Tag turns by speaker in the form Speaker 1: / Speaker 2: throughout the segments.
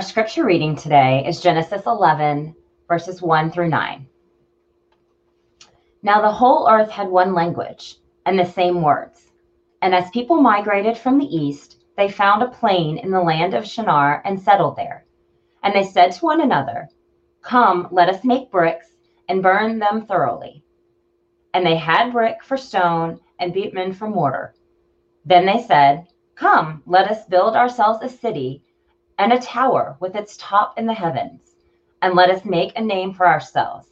Speaker 1: Our scripture reading today is Genesis 11, verses 1 through 9. Now the whole earth had one language and the same words. And as people migrated from the east, they found a plain in the land of Shinar and settled there. And they said to one another, Come, let us make bricks and burn them thoroughly. And they had brick for stone and bitumen for mortar. Then they said, Come, let us build ourselves a city and a tower with its top in the heavens, and let us make a name for ourselves,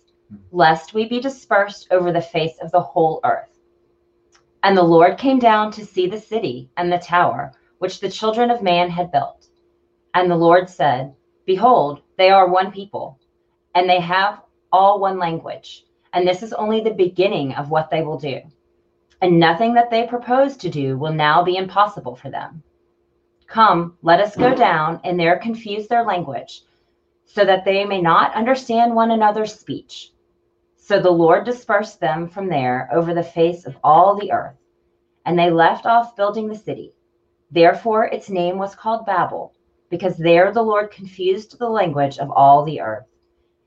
Speaker 1: lest we be dispersed over the face of the whole earth. And the Lord came down to see the city and the tower which the children of man had built. And the Lord said, Behold, they are one people, and they have all one language. And this is only the beginning of what they will do. And nothing that they propose to do will now be impossible for them. Come, let us go down and there confuse their language, so that they may not understand one another's speech. So the Lord dispersed them from there over the face of all the earth, and they left off building the city. Therefore its name was called Babel, because there the Lord confused the language of all the earth.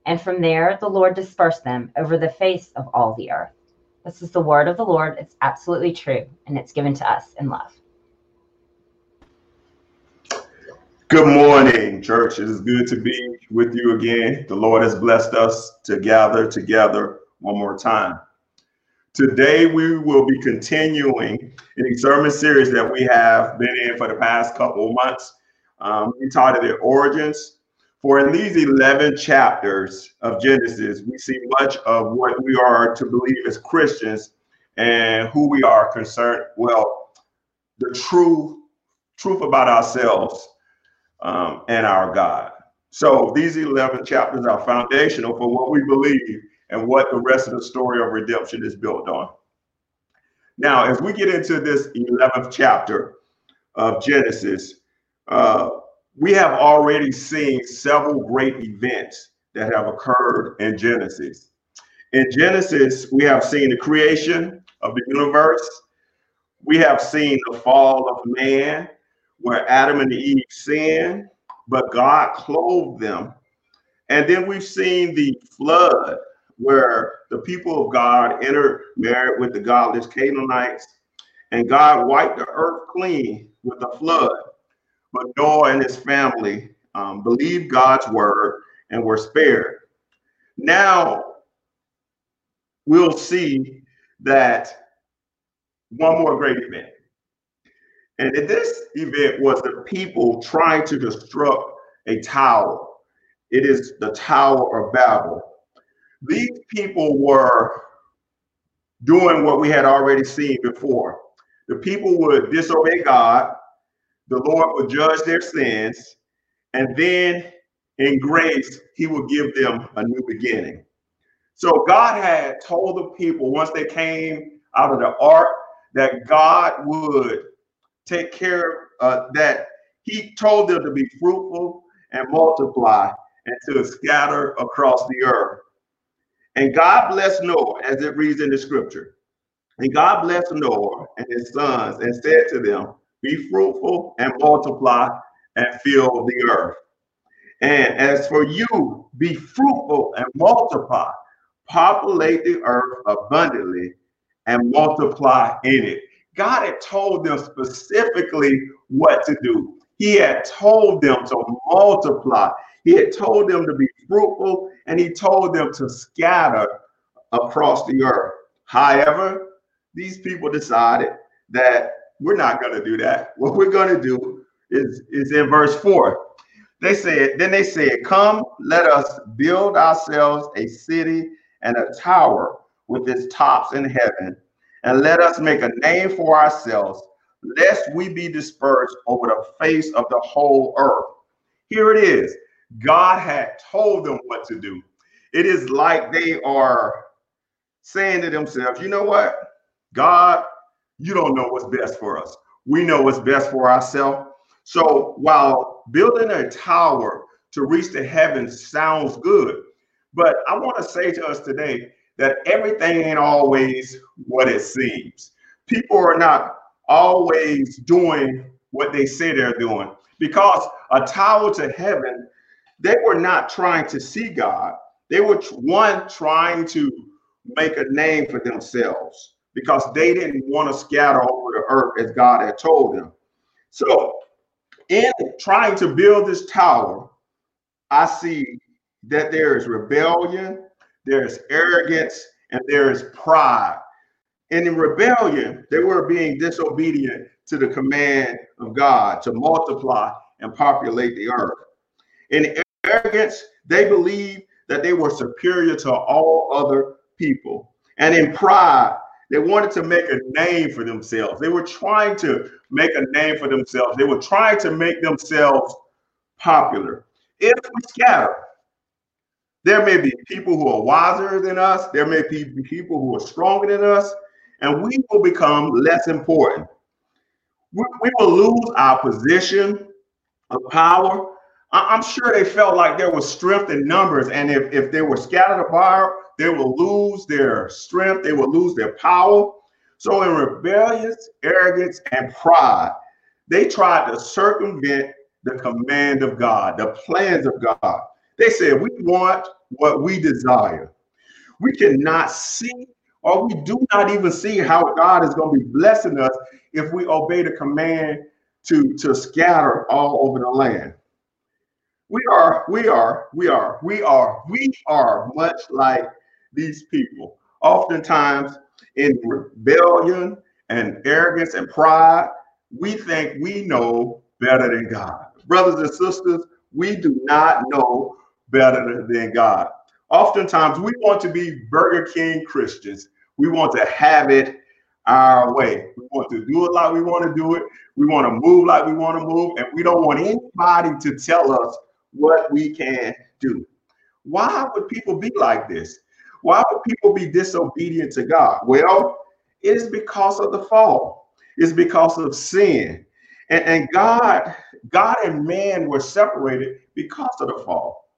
Speaker 1: And from there the Lord dispersed them over the face of all the earth. This is the word of the Lord. It's absolutely true, and it's given to us in love.
Speaker 2: Good morning, church. It is good to be with you again. The Lord has blessed us to gather together one more time. Today, we will be continuing in a sermon series that we have been in for the past couple of months. Um, we titled it Origins. For in these 11 chapters of Genesis, we see much of what we are to believe as Christians and who we are concerned. Well, the true truth about ourselves um, and our God. So these 11 chapters are foundational for what we believe and what the rest of the story of redemption is built on. Now, as we get into this 11th chapter of Genesis, uh, we have already seen several great events that have occurred in Genesis. In Genesis, we have seen the creation of the universe. We have seen the fall of man where Adam and Eve sinned, but God clothed them. And then we've seen the flood where the people of God entered married with the godless Canaanites, and God wiped the earth clean with the flood. But Noah and his family um, believed God's word and were spared. Now we'll see that one more great event. And this event was the people trying to construct a tower. It is the Tower of Babel. These people were doing what we had already seen before. The people would disobey God, the Lord would judge their sins, and then in grace, he would give them a new beginning. So God had told the people once they came out of the ark that God would take care uh, that he told them to be fruitful and multiply and to scatter across the earth. And God blessed Noah, as it reads in the scripture. And God blessed Noah and his sons and said to them, Be fruitful and multiply and fill the earth. And as for you, be fruitful and multiply, populate the earth abundantly and multiply in it. God had told them specifically what to do. He had told them to multiply. He had told them to be fruitful and he told them to scatter across the earth. However, these people decided that we're not going to do that. What we're going to do is, is in verse 4. They said, then they said, Come, let us build ourselves a city and a tower with its tops in heaven and let us make a name for ourselves, lest we be dispersed over the face of the whole earth. Here it is. God had told them what to do. It is like they are saying to themselves, you know what? God, you don't know what's best for us. We know what's best for ourselves. So while building a tower to reach the heavens sounds good, but I want to say to us today that everything ain't always what it seems. People are not always doing what they say they're doing because a tower to heaven, they were not trying to see God. They were one trying to make a name for themselves because they didn't want to scatter over the earth as God had told them. So, in trying to build this tower, I see that there is rebellion, there's arrogance, and there is pride. And in rebellion, they were being disobedient to the command of God to multiply and populate the earth. In arrogance, they believed that they were superior to all other people. And in pride, they wanted to make a name for themselves. They were trying to make a name for themselves. They were trying to make themselves popular. If we scatter, there may be people who are wiser than us. There may be people who are stronger than us, and we will become less important. We, we will lose our position of power. I, am sure they felt like there was strength in numbers, and if, if they were scattered apart, they will lose their strength, they will lose their power. So, in rebellious arrogance and pride, they tried to circumvent the command of God, the plans of God. They said, We want what we desire. We cannot see, or we do not even see how God is going to be blessing us if we obey the command to, to scatter all over the land. We are, we are, we are, we are, we are much like these people. Oftentimes, in rebellion and arrogance and pride, we think we know better than God. Brothers and sisters, we do not know better than God. Oftentimes, we want to be Burger King Christians. We want to have it our way. We want to do it like we want to do it. We want to move like we want to move. And we don't want anybody to tell us what we can do. Why would people be like this? Why would people be disobedient to God? Well, it is because of the fall. It's because of sin. And, and God, God and man were separated because of the fall.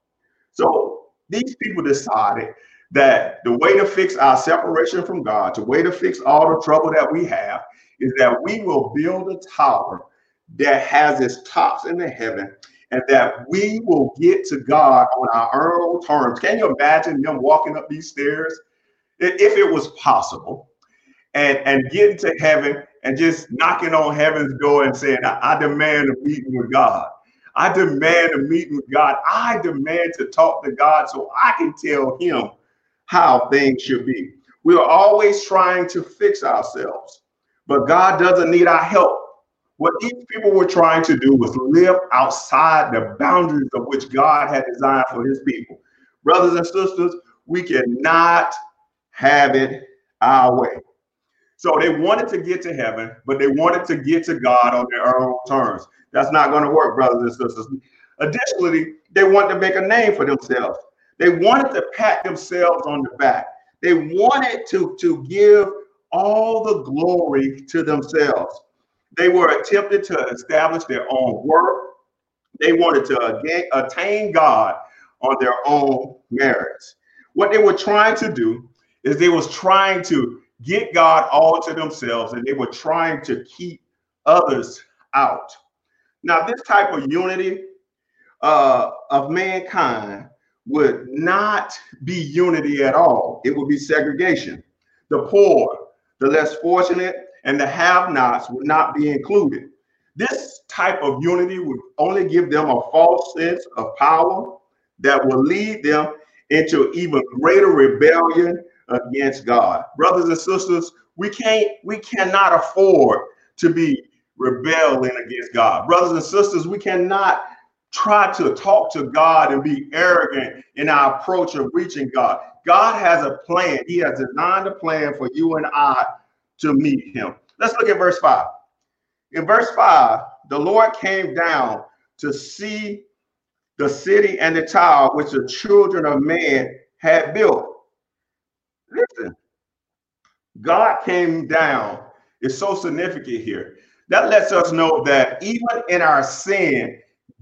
Speaker 2: So these people decided that the way to fix our separation from God, the way to fix all the trouble that we have, is that we will build a tower that has its tops in the heaven and that we will get to God on our own terms. Can you imagine them walking up these stairs? If it was possible, and, and getting to heaven and just knocking on heaven's door and saying, I, I demand a meeting with God. I demand a meeting with God. I demand to talk to God so I can tell him how things should be. We are always trying to fix ourselves, but God doesn't need our help. What these people were trying to do was live outside the boundaries of which God had designed for his people. Brothers and sisters, we cannot have it our way. So they wanted to get to heaven, but they wanted to get to God on their own terms. That's not going to work, brothers and sisters. Additionally, they wanted to make a name for themselves. They wanted to pat themselves on the back. They wanted to, to give all the glory to themselves. They were attempting to establish their own work. They wanted to again, attain God on their own merits. What they were trying to do is they was trying to get God all to themselves and they were trying to keep others out. Now, this type of unity uh, of mankind would not be unity at all. It would be segregation. The poor, the less fortunate, and the have-nots would not be included. This type of unity would only give them a false sense of power that will lead them into even greater rebellion against God. Brothers and sisters, we can't we cannot afford to be rebelling against God. Brothers and sisters, we cannot try to talk to God and be arrogant in our approach of reaching God. God has a plan. He has designed a plan for you and I to meet him. Let's look at verse 5. In verse 5, the Lord came down to see the city and the tower which the children of man had built. Listen, God came down. It's so significant here. That lets us know that even in our sin,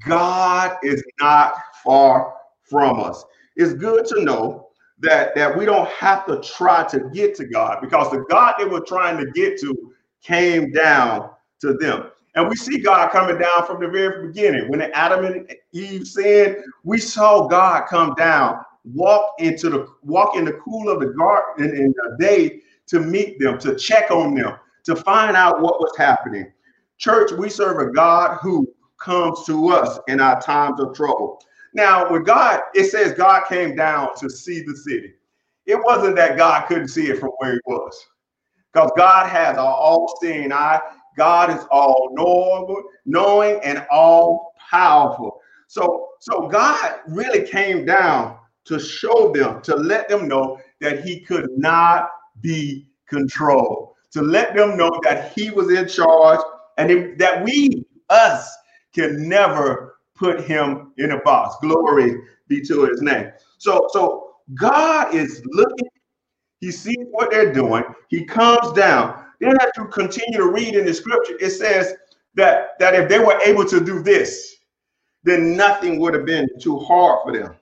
Speaker 2: God is not far from us. It's good to know that, that we don't have to try to get to God because the God they were trying to get to came down to them. And we see God coming down from the very beginning. When Adam and Eve sinned, we saw God come down, walk into the walk in the cool of the garden in the day to meet them, to check on them, to find out what was happening. Church, we serve a God who comes to us in our times of trouble. Now, with God, it says God came down to see the city. It wasn't that God couldn't see it from where he was, because God has an all-seeing eye. God is all knowing, and all powerful. So, so God really came down to show them, to let them know that He could not be controlled, to let them know that He was in charge, and that we, us, can never put him in a box. Glory be to his name. So, so God is looking, he sees what they're doing, he comes down. Then as you continue to read in the scripture, it says that, that if they were able to do this, then nothing would have been too hard for them.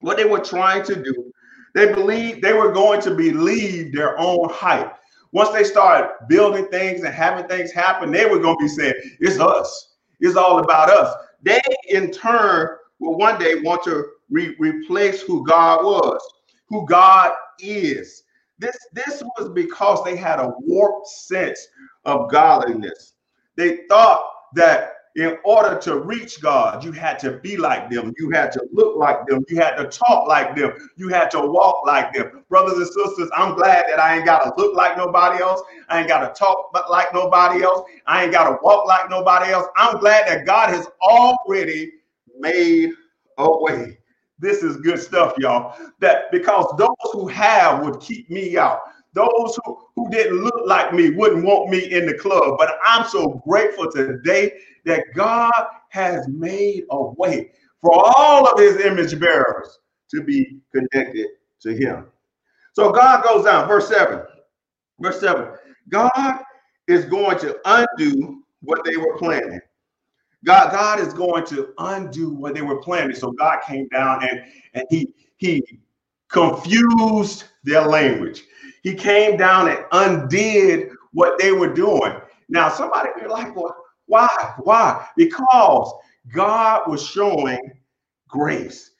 Speaker 2: What they were trying to do, they believed they were going to believe their own hype. Once they started building things and having things happen, they were going to be saying, It's us. It's all about us. They, in turn, will one day want to re replace who God was, who God is. This, this was because they had a warped sense of godliness. They thought that in order to reach God, you had to be like them. You had to look like them. You had to talk like them. You had to walk like them. Brothers and sisters, I'm glad that I ain't got to look like nobody else. I ain't got to talk like nobody else. I ain't got to walk like nobody else. I'm glad that God has already made a way. This is good stuff, y'all. That because those who have would keep me out. Those who, who didn't look like me wouldn't want me in the club. But I'm so grateful today that God has made a way for all of his image bearers to be connected to him. So God goes down, verse 7. Verse 7 God is going to undo what they were planning. God, God is going to undo what they were planning. So God came down and, and he, he confused their language. He came down and undid what they were doing. Now, somebody be like, well, why? Why? Because God was showing grace.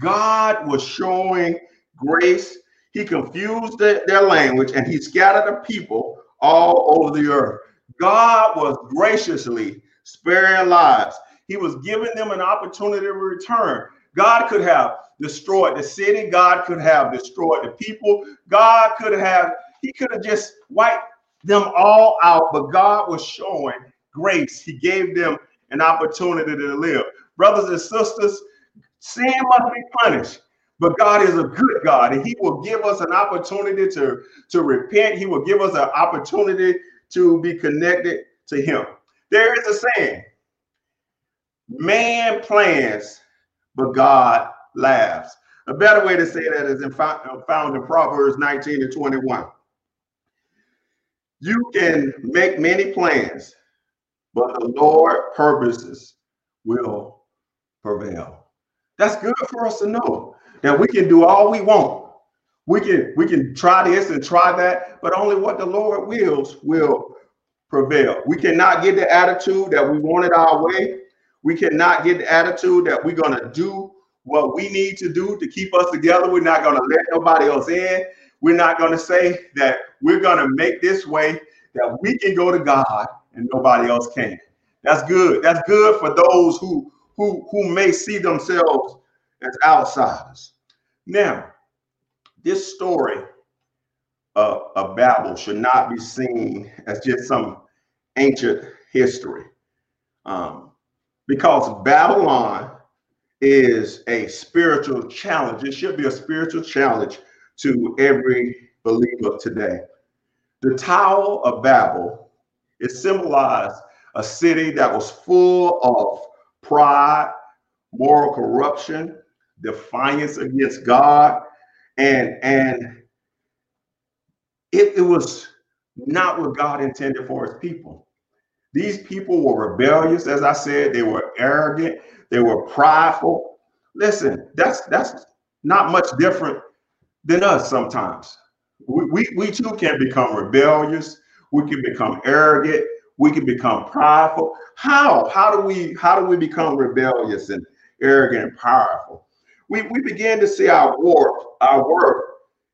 Speaker 2: God was showing grace. He confused the, their language and he scattered the people all over the earth. God was graciously sparing lives. He was giving them an opportunity to return. God could have destroyed the city. God could have destroyed the people. God could have, he could have just wiped them all out, but God was showing grace. He gave them an opportunity to live. Brothers and sisters, sin must be punished, but God is a good God, and He will give us an opportunity to, to repent. He will give us an opportunity to be connected to Him. There is a saying man plans, but God laughs. A better way to say that is in uh, found in Proverbs 19 and 21. You can make many plans, but the Lord purposes will prevail. That's good for us to know that we can do all we want. We can we can try this and try that, but only what the Lord wills will prevail. We cannot get the attitude that we want it our way. We cannot get the attitude that we're going to do what we need to do to keep us together. We're not going to let nobody else in. We're not going to say that we're going to make this way that we can go to God and nobody else can. That's good. That's good for those who who who may see themselves as outsiders. Now, this story of, of Babel should not be seen as just some ancient history, um, because Babylon is a spiritual challenge. It should be a spiritual challenge to every believer today. The Tower of Babel is symbolized a city that was full of pride, moral corruption, defiance against God, and and it, it was not what God intended for his people. These people were rebellious, as I said, they were arrogant, they were prideful. Listen, that's that's not much different than us sometimes. We, we, we too can become rebellious, we can become arrogant, we can become prideful. How? How do we how do we become rebellious and arrogant and powerful? We, we begin to see our work, our work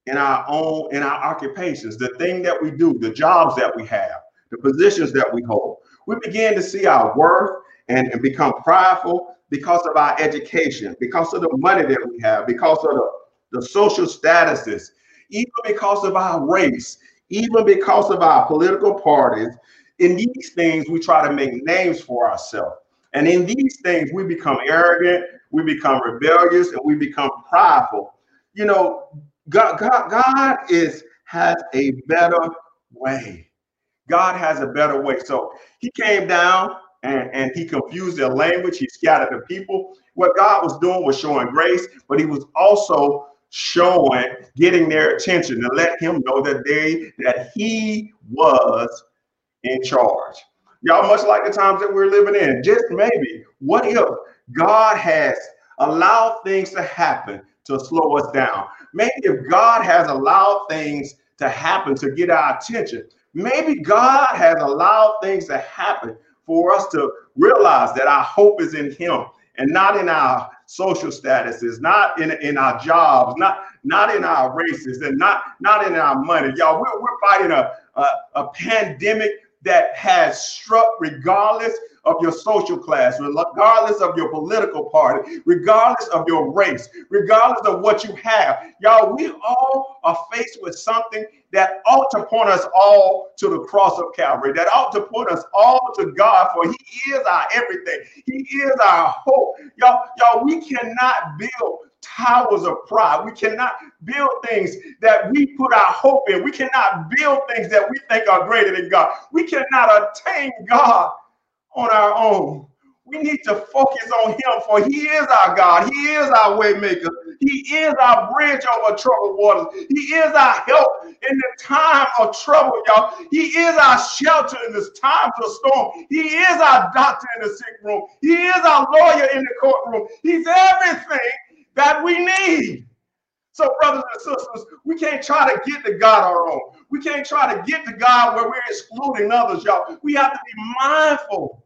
Speaker 2: in our own in our occupations, the thing that we do, the jobs that we have, the positions that we hold. We begin to see our worth and, and become prideful because of our education, because of the money that we have, because of the, the social statuses, even because of our race, even because of our political parties. In these things, we try to make names for ourselves. And in these things, we become arrogant, we become rebellious, and we become prideful. You know, God, God, God is has a better way. God has a better way. So he came down and, and he confused their language. He scattered the people. What God was doing was showing grace, but he was also showing, getting their attention to let him know that they that he was in charge. Y'all, much like the times that we're living in, just maybe, what if God has allowed things to happen to slow us down? Maybe if God has allowed things to happen to get our attention, maybe God has allowed things to happen for us to realize that our hope is in Him and not in our social statuses, not in, in our jobs, not not in our races, and not not in our money. Y'all, we're, we're fighting a, a, a pandemic that has struck regardless of your social class, regardless of your political party, regardless of your race, regardless of what you have. Y'all, we all are faced with something that ought to point us all to the cross of Calvary, that ought to point us all to God, for He is our everything. He is our hope. Y'all, y'all, we cannot build towers of pride. We cannot build things that we put our hope in. We cannot build things that we think are greater than God. We cannot attain God on our own. We need to focus on him for he is our God. He is our waymaker. He is our bridge over troubled waters. He is our help in the time of trouble, y'all. He is our shelter in this time of storm. He is our doctor in the sick room. He is our lawyer in the courtroom. He's everything that we need. So, brothers and sisters, we can't try to get to God our own. We can't try to get to God where we're excluding others, y'all. We have to be mindful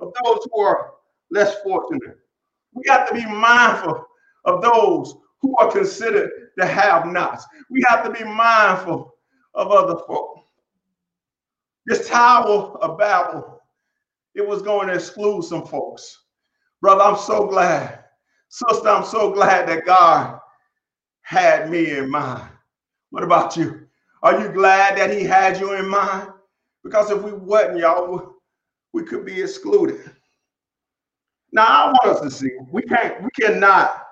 Speaker 2: of those who are less fortunate. We have to be mindful of those who are considered the have nots. We have to be mindful of other folk. This Tower of Babel, it was going to exclude some folks. Brother, I'm so glad. Sister, I'm so glad that God had me in mind. What about you? Are you glad that he had you in mind? Because if we wasn't, y'all, we could be excluded. Now, I want us to see we can't, we cannot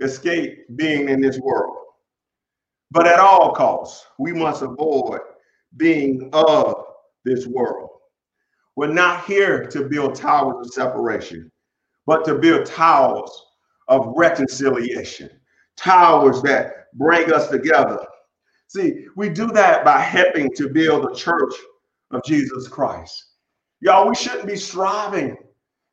Speaker 2: escape being in this world. But at all costs, we must avoid being of this world. We're not here to build towers of separation, but to build towers of reconciliation, towers that bring us together. See, we do that by helping to build the church of Jesus Christ. Y'all, we shouldn't be striving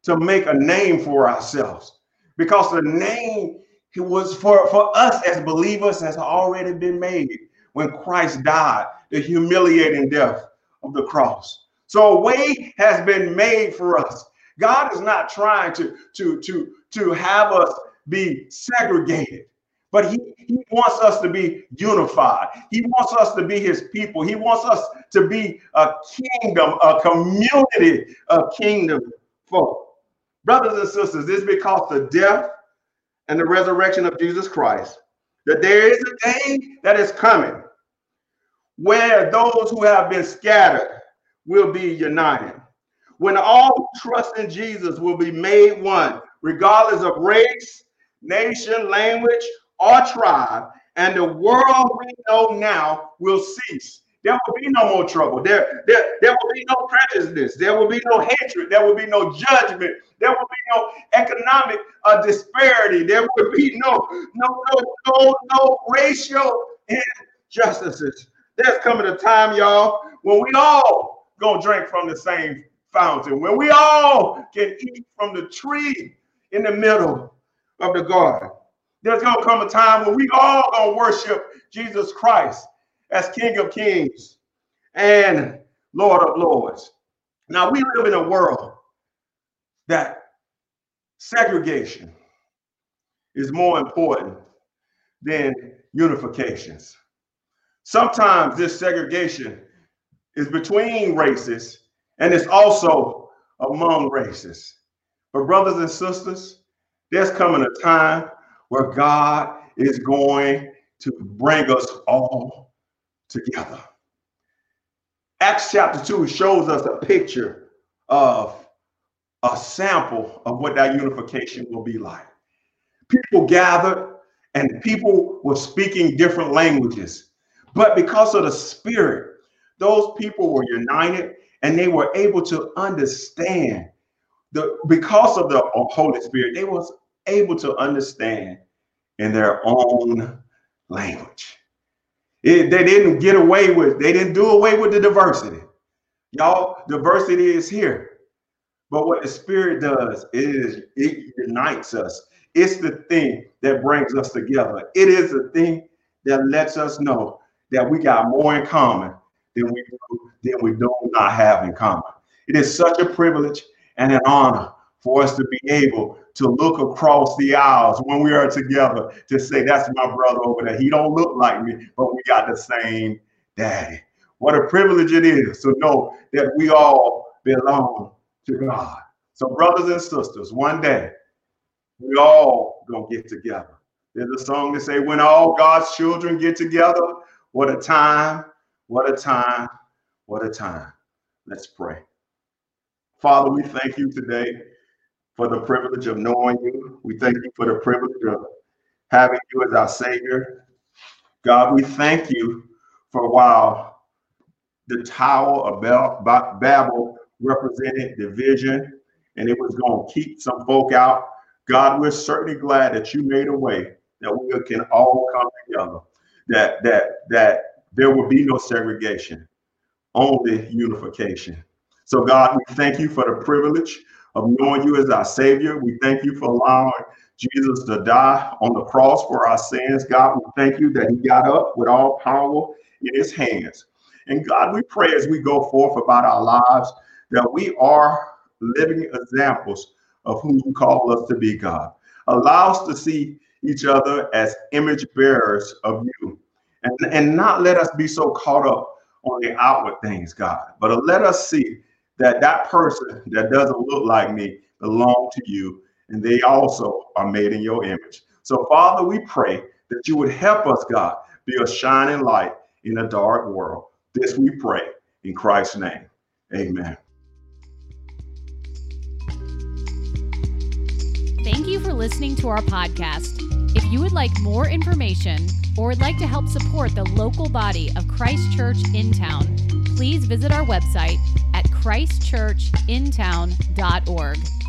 Speaker 2: to make a name for ourselves because the name was for, for us as believers has already been made when Christ died, the humiliating death of the cross. So a way has been made for us. God is not trying to, to, to, to have us be segregated. But he, he wants us to be unified. He wants us to be his people. He wants us to be a kingdom, a community of kingdom folk. Brothers and sisters, it's because the death and the resurrection of Jesus Christ that there is a day that is coming where those who have been scattered will be united. When all who trust in Jesus will be made one, regardless of race, nation, language, or tribe, and the world we know now will cease. There will be no more trouble. There, there, there will be no prejudice. There will be no hatred. There will be no judgment. There will be no economic uh, disparity. There will be no, no, no, no, no racial injustices. There's coming a time, y'all, when we all gonna drink from the same fountain, when we all can eat from the tree in the middle of the garden. There's gonna come a time when we all gonna worship Jesus Christ as King of Kings and Lord of Lords. Now we live in a world that segregation is more important than unifications. Sometimes this segregation is between races and it's also among races. But, brothers and sisters, there's coming a time where God is going to bring us all together. Acts chapter 2 shows us a picture of a sample of what that unification will be like. People gathered and people were speaking different languages. But because of the Spirit, those people were united and they were able to understand the because of the Holy Spirit, they was able to understand in their own language. It, they didn't get away with, they didn't do away with the diversity. Y'all, diversity is here. But what the Spirit does is it unites us. It's the thing that brings us together. It is the thing that lets us know that we got more in common than we than we do not have in common. It is such a privilege and an honor for us to be able to look across the aisles when we are together to say, that's my brother over there. He don't look like me, but we got the same daddy. What a privilege it is to know that we all belong to God. So brothers and sisters, one day we all gonna get together. There's a song that say, when all God's children get together, what a time, what a time, what a time. Let's pray. Father, we thank you today for the privilege of knowing you. We thank you for the privilege of having you as our Savior. God, we thank you for while the Tower of Babel represented division and it was going to keep some folk out. God, we're certainly glad that you made a way that we can all come together, that that that there will be no segregation, only unification. So, God, we thank you for the privilege of knowing you as our Savior. We thank you for allowing Jesus to die on the cross for our sins. God, we thank you that He got up with all power in His hands. And God, we pray as we go forth about our lives that we are living examples of who you call us to be, God. Allow us to see each other as image bearers of you and, and not let us be so caught up on the outward things, God, but let us see that that person that doesn't look like me belong to you and they also are made in your image. So, Father, we pray that you would help us, God, be a shining light in a dark world. This we pray in Christ's name. Amen.
Speaker 3: Thank you for listening to our podcast. If you would like more information or would like to help support the local body of Christ Church in town, please visit our website christchurchintown.org.